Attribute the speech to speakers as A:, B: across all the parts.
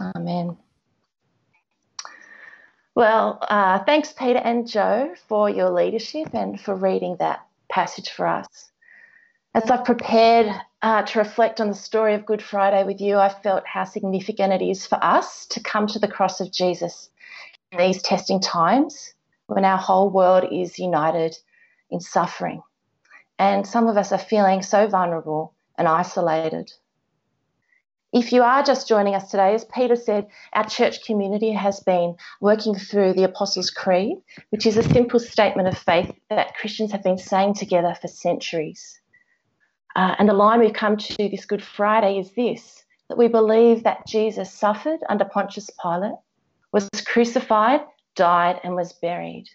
A: Amen. Well, uh, thanks, Peter and Joe, for your leadership and for reading that passage for us. As I've prepared uh, to reflect on the story of Good Friday with you, I felt how significant it is for us to come to the cross of Jesus in these testing times when our whole world is united in suffering. And some of us are feeling so vulnerable and isolated. If you are just joining us today, as Peter said, our church community has been working through the Apostles' Creed, which is a simple statement of faith that Christians have been saying together for centuries. Uh, and the line we've come to this Good Friday is this that we believe that Jesus suffered under Pontius Pilate, was crucified, died, and was buried.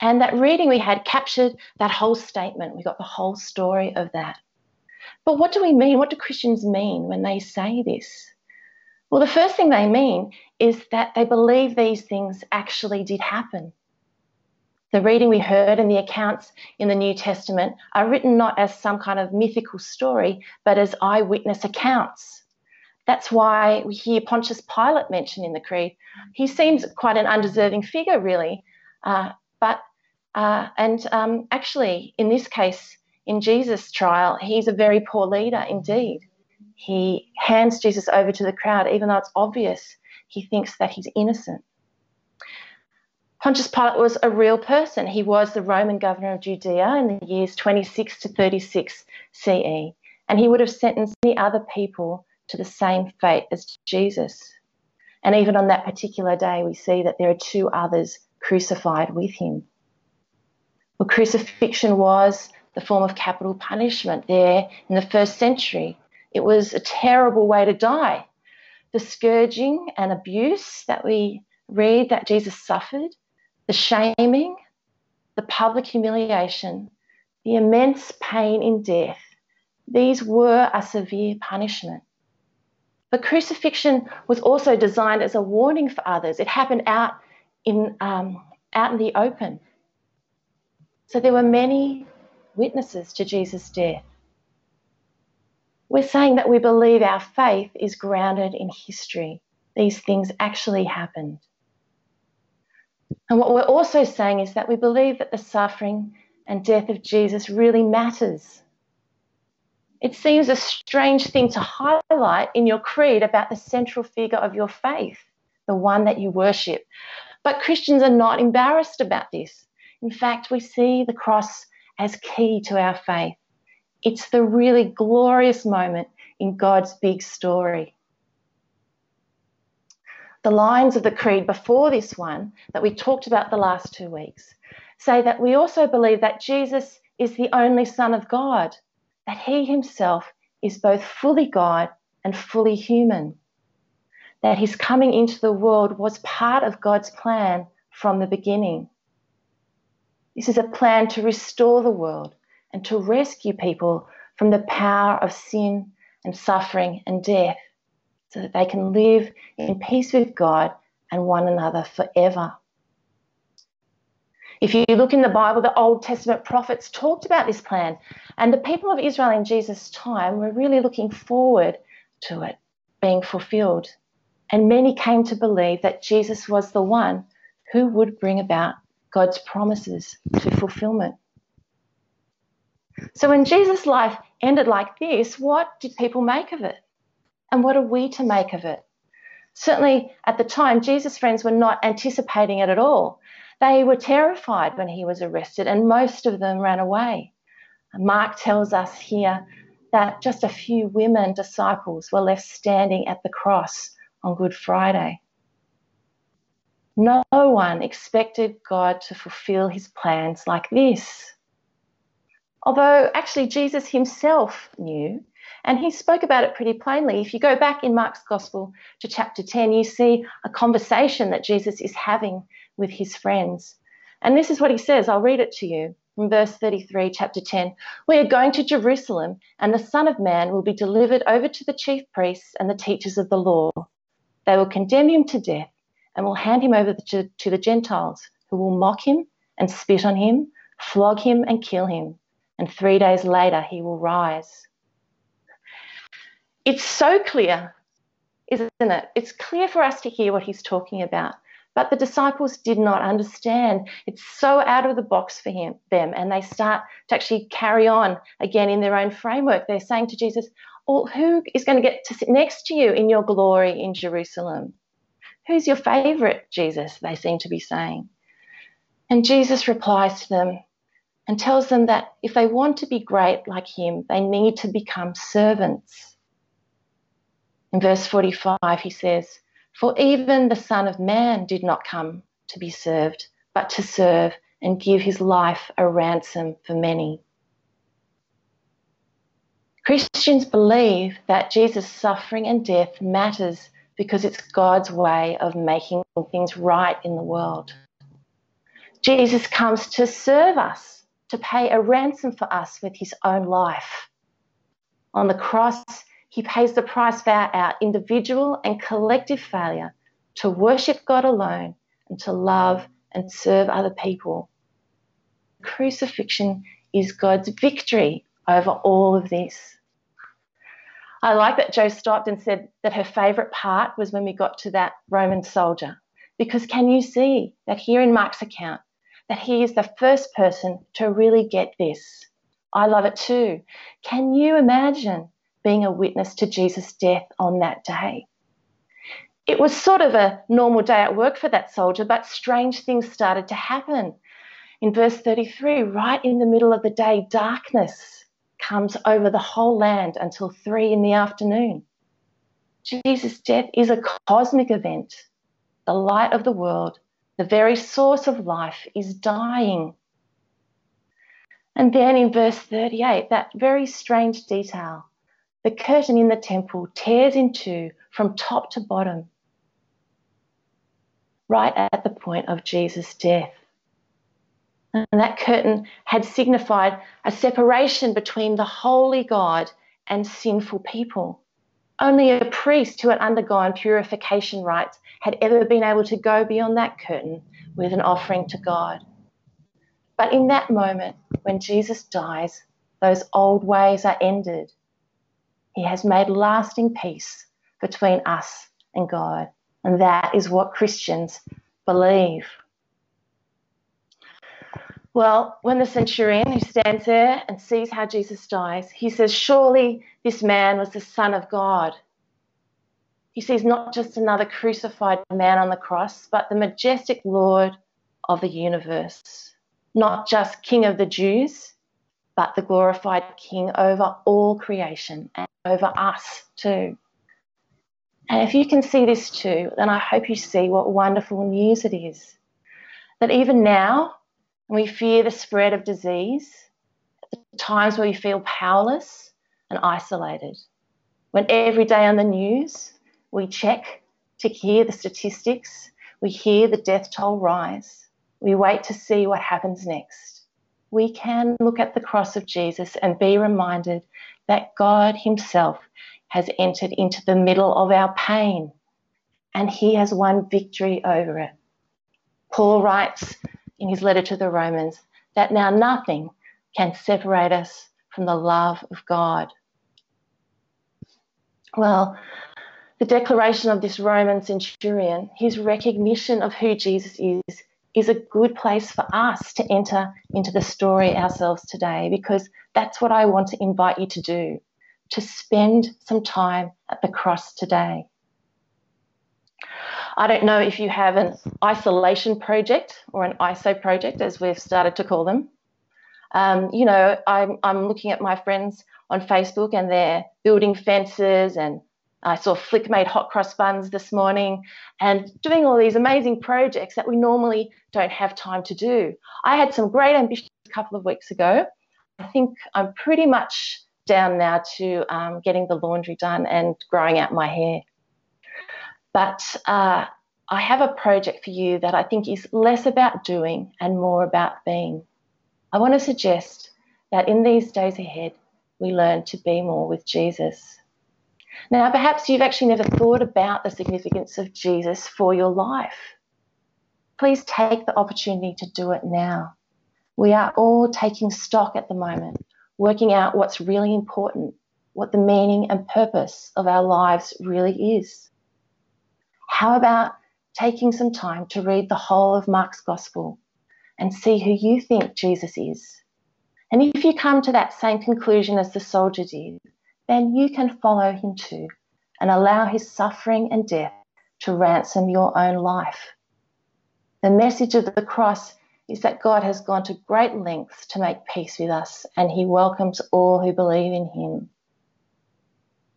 A: And that reading we had captured that whole statement. We got the whole story of that. But what do we mean? What do Christians mean when they say this? Well, the first thing they mean is that they believe these things actually did happen. The reading we heard and the accounts in the New Testament are written not as some kind of mythical story, but as eyewitness accounts. That's why we hear Pontius Pilate mentioned in the Creed. He seems quite an undeserving figure, really, uh, but uh, and um, actually, in this case, in Jesus' trial, he's a very poor leader indeed. He hands Jesus over to the crowd, even though it's obvious he thinks that he's innocent. Pontius Pilate was a real person. He was the Roman governor of Judea in the years 26 to 36 CE, and he would have sentenced many other people to the same fate as Jesus. And even on that particular day, we see that there are two others crucified with him. Well, crucifixion was the form of capital punishment there in the first century. It was a terrible way to die. The scourging and abuse that we read that Jesus suffered, the shaming, the public humiliation, the immense pain in death, these were a severe punishment. But crucifixion was also designed as a warning for others. It happened out in, um, out in the open. So there were many witnesses to Jesus' death. We're saying that we believe our faith is grounded in history. These things actually happened. And what we're also saying is that we believe that the suffering and death of Jesus really matters. It seems a strange thing to highlight in your creed about the central figure of your faith, the one that you worship. But Christians are not embarrassed about this. In fact, we see the cross as key to our faith. It's the really glorious moment in God's big story. The lines of the creed before this one that we talked about the last two weeks say that we also believe that Jesus is the only Son of God, that he himself is both fully God and fully human, that his coming into the world was part of God's plan from the beginning. This is a plan to restore the world and to rescue people from the power of sin and suffering and death so that they can live in peace with God and one another forever. If you look in the Bible, the Old Testament prophets talked about this plan, and the people of Israel in Jesus' time were really looking forward to it being fulfilled. And many came to believe that Jesus was the one who would bring about God's promises to fulfillment. So when Jesus' life ended like this, what did people make of it? And what are we to make of it? Certainly at the time, Jesus' friends were not anticipating it at all. They were terrified when he was arrested, and most of them ran away. Mark tells us here that just a few women disciples were left standing at the cross on Good Friday. No one expected God to fulfill his plans like this. Although actually Jesus himself knew, and he spoke about it pretty plainly. If you go back in Mark's Gospel to chapter 10, you see a conversation that Jesus is having with his friends. And this is what he says. I'll read it to you from verse 33, chapter 10. We are going to Jerusalem, and the Son of Man will be delivered over to the chief priests and the teachers of the law. They will condemn him to death and will hand him over to, to the Gentiles, who will mock him and spit on him, flog him and kill him. And three days later, he will rise. It's so clear isn't it? It's clear for us to hear what he's talking about. But the disciples did not understand. It's so out of the box for him, them, and they start to actually carry on again in their own framework. They're saying to Jesus, well, who is going to get to sit next to you in your glory in Jerusalem? Who's your favorite, Jesus? They seem to be saying. And Jesus replies to them and tells them that if they want to be great like him, they need to become servants. In verse 45, he says, for even the Son of Man did not come to be served, but to serve and give his life a ransom for many. Christians believe that Jesus' suffering and death matters because it's God's way of making things right in the world. Jesus comes to serve us, to pay a ransom for us with his own life. On the cross, he pays the price for our individual and collective failure to worship God alone and to love and serve other people. Crucifixion is God's victory over all of this. I like that Jo and said that her favourite part was when we got to that Roman soldier. Because can you see that here in Mark's account, that he is the first person to really get this? I love it too. Can you imagine being a witness to Jesus' death on that day. It was sort of a normal day at work for that soldier, but strange things started to happen. In verse 33, right in the middle of the day, darkness comes over the whole land until three in the afternoon. Jesus' death is a cosmic event. The light of the world, the very source of life, is dying. And then in verse 38, that very strange detail the curtain in the temple tears in two from top to bottom, right at the point of Jesus' death. And that curtain had signified a separation between the holy God and sinful people. Only a priest who had undergone purification rites had ever been able to go beyond that curtain with an offering to God. But in that moment, when Jesus dies, those old ways are ended he has made lasting peace between us and God. And that is what Christians believe. Well, when the centurion who stands there and sees how Jesus dies, he says, Surely this man was the Son of God. He sees not just another crucified man on the cross, but the majestic Lord of the universe, not just King of the Jews, but the glorified King over all creation and over us too. And if you can see this too, then I hope you see what wonderful news it is. That even now, we fear the spread of disease, the times where we feel powerless and isolated, when every day on the news we check to hear the statistics, we hear the death toll rise, we wait to see what happens next. We can look at the cross of Jesus and be reminded that God Himself has entered into the middle of our pain and He has won victory over it. Paul writes in his letter to the Romans that now nothing can separate us from the love of God. Well, the declaration of this Roman centurion, his recognition of who Jesus is, is a good place for us to enter into the story ourselves today because that's what I want to invite you to do to spend some time at the cross today. I don't know if you have an isolation project or an ISO project, as we've started to call them. Um, you know, I'm, I'm looking at my friends on Facebook and they're building fences and I saw Flick made hot cross buns this morning and doing all these amazing projects that we normally don't have time to do. I had some great ambitions a couple of weeks ago. I think I'm pretty much down now to um, getting the laundry done and growing out my hair. But uh, I have a project for you that I think is less about doing and more about being. I want to suggest that in these days ahead, we learn to be more with Jesus. Now, perhaps you've actually never thought about the significance of Jesus for your life. Please take the opportunity to do it now. We are all taking stock at the moment, working out what's really important, what the meaning and purpose of our lives really is. How about taking some time to read the whole of Mark's Gospel and see who you think Jesus is? And if you come to that same conclusion as the soldier did, then you can follow him too and allow his suffering and death to ransom your own life. The message of the cross is that God has gone to great lengths to make peace with us and he welcomes all who believe in him.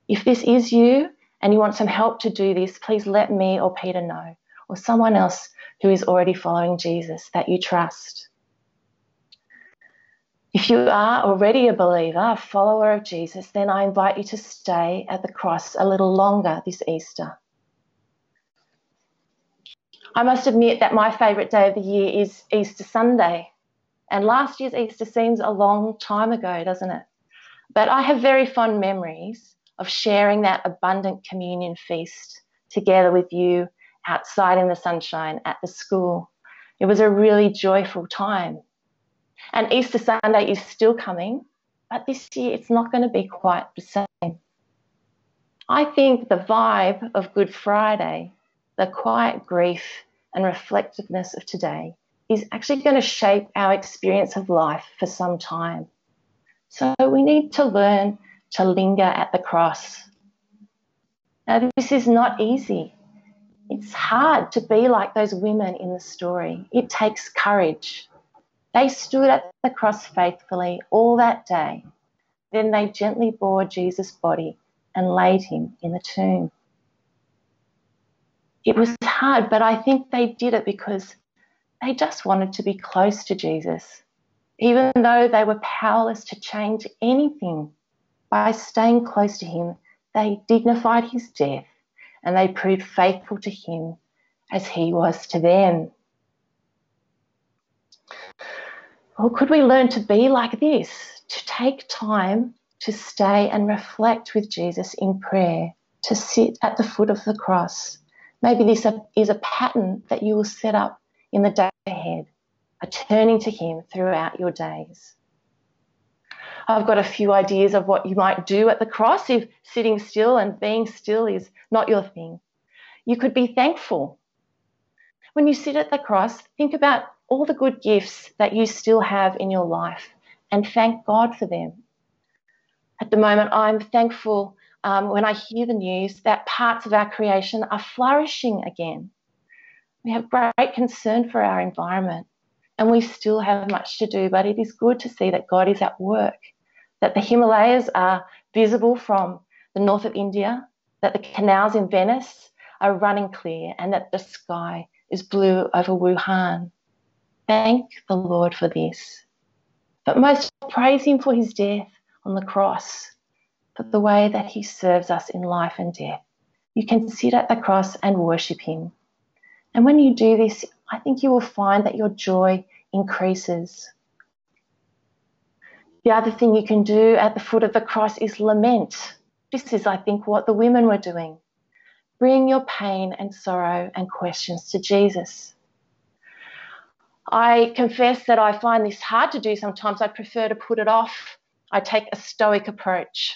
A: If this is you and you want some help to do this, please let me or Peter know, or someone else who is already following Jesus that you trust. If you are already a believer, a follower of Jesus, then I invite you to stay at the cross a little longer this Easter. I must admit that my favourite day of the year is Easter Sunday. And last year's Easter seems a long time ago, doesn't it? But I have very fond memories of sharing that abundant communion feast together with you outside in the sunshine at the school. It was a really joyful time. And Easter Sunday is still coming, but this year it's not going to be quite the same. I think the vibe of Good Friday the quiet grief and reflectiveness of today is actually going to shape our experience of life for some time. So we need to learn to linger at the cross. Now, this is not easy. It's hard to be like those women in the story. It takes courage. They stood at the cross faithfully all that day. Then they gently bore Jesus' body and laid him in the tomb it was hard, but I think they did it because they just wanted to be close to Jesus. Even though they were powerless to change anything, by staying close to him, they dignified his death and they proved faithful to him as he was to them. Or could we learn to be like this, to take time to stay and reflect with Jesus in prayer, to sit at the foot of the cross, Maybe this is a pattern that you will set up in the day ahead, a turning to Him throughout your days. I've got a few ideas of what you might do at the cross if sitting still and being still is not your thing. You could be thankful. When you sit at the cross, think about all the good gifts that you still have in your life and thank God for them. At the moment, I'm thankful um, when I hear the news that parts of our creation are flourishing again. We have great concern for our environment and we still have much to do, but it is good to see that God is at work, that the Himalayas are visible from the north of India, that the canals in Venice are running clear, and that the sky is blue over Wuhan. Thank the Lord for this. But most praise Him for His death on the cross for the way that He serves us in life and death. You can sit at the cross and worship Him. And when you do this, I think you will find that your joy increases. The other thing you can do at the foot of the cross is lament. This is, I think, what the women were doing. Bring your pain and sorrow and questions to Jesus. I confess that I find this hard to do sometimes. I prefer to put it off. I take a stoic approach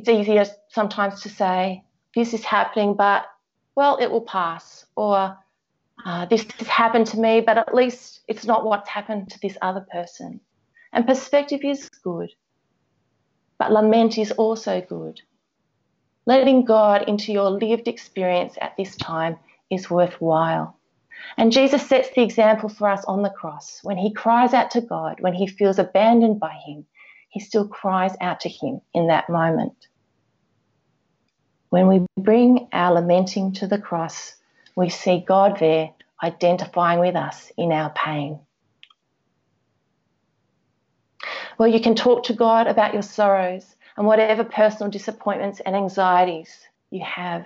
A: it's easier sometimes to say, this is happening, but well, it will pass. Or uh, this has happened to me, but at least it's not what's happened to this other person. And perspective is good, but lament is also good. Letting God into your lived experience at this time is worthwhile. And Jesus sets the example for us on the cross. When he cries out to God, when he feels abandoned by him, he still cries out to him in that moment. When we bring our lamenting to the cross, we see God there identifying with us in our pain. Well, you can talk to God about your sorrows and whatever personal disappointments and anxieties you have.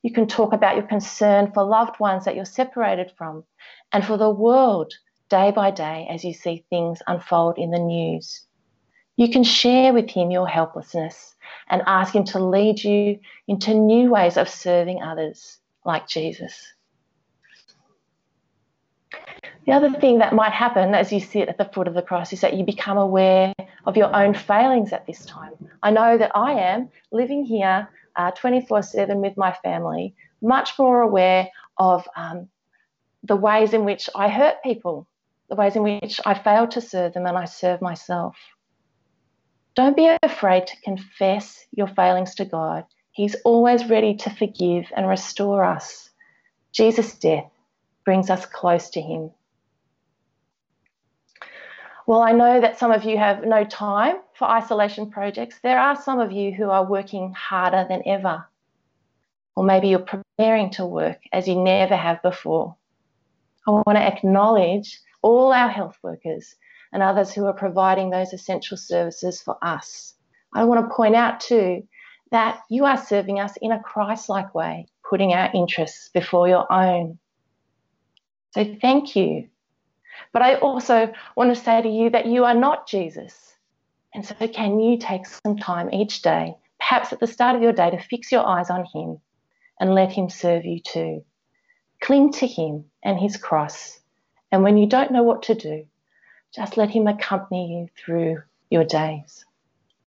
A: You can talk about your concern for loved ones that you're separated from and for the world day by day as you see things unfold in the news. You can share with Him your helplessness and ask Him to lead you into new ways of serving others like Jesus. The other thing that might happen as you sit at the foot of the cross is that you become aware of your own failings at this time. I know that I am living here uh, 24 7 with my family, much more aware of um, the ways in which I hurt people, the ways in which I fail to serve them and I serve myself. Don't be afraid to confess your failings to God. He's always ready to forgive and restore us. Jesus' death brings us close to Him. Well, I know that some of you have no time for isolation projects. There are some of you who are working harder than ever. Or maybe you're preparing to work as you never have before. I want to acknowledge all our health workers and others who are providing those essential services for us. I want to point out too that you are serving us in a Christ like way, putting our interests before your own. So thank you. But I also want to say to you that you are not Jesus. And so, can you take some time each day, perhaps at the start of your day, to fix your eyes on Him and let Him serve you too? Cling to Him and His cross. And when you don't know what to do, just let Him accompany you through your days.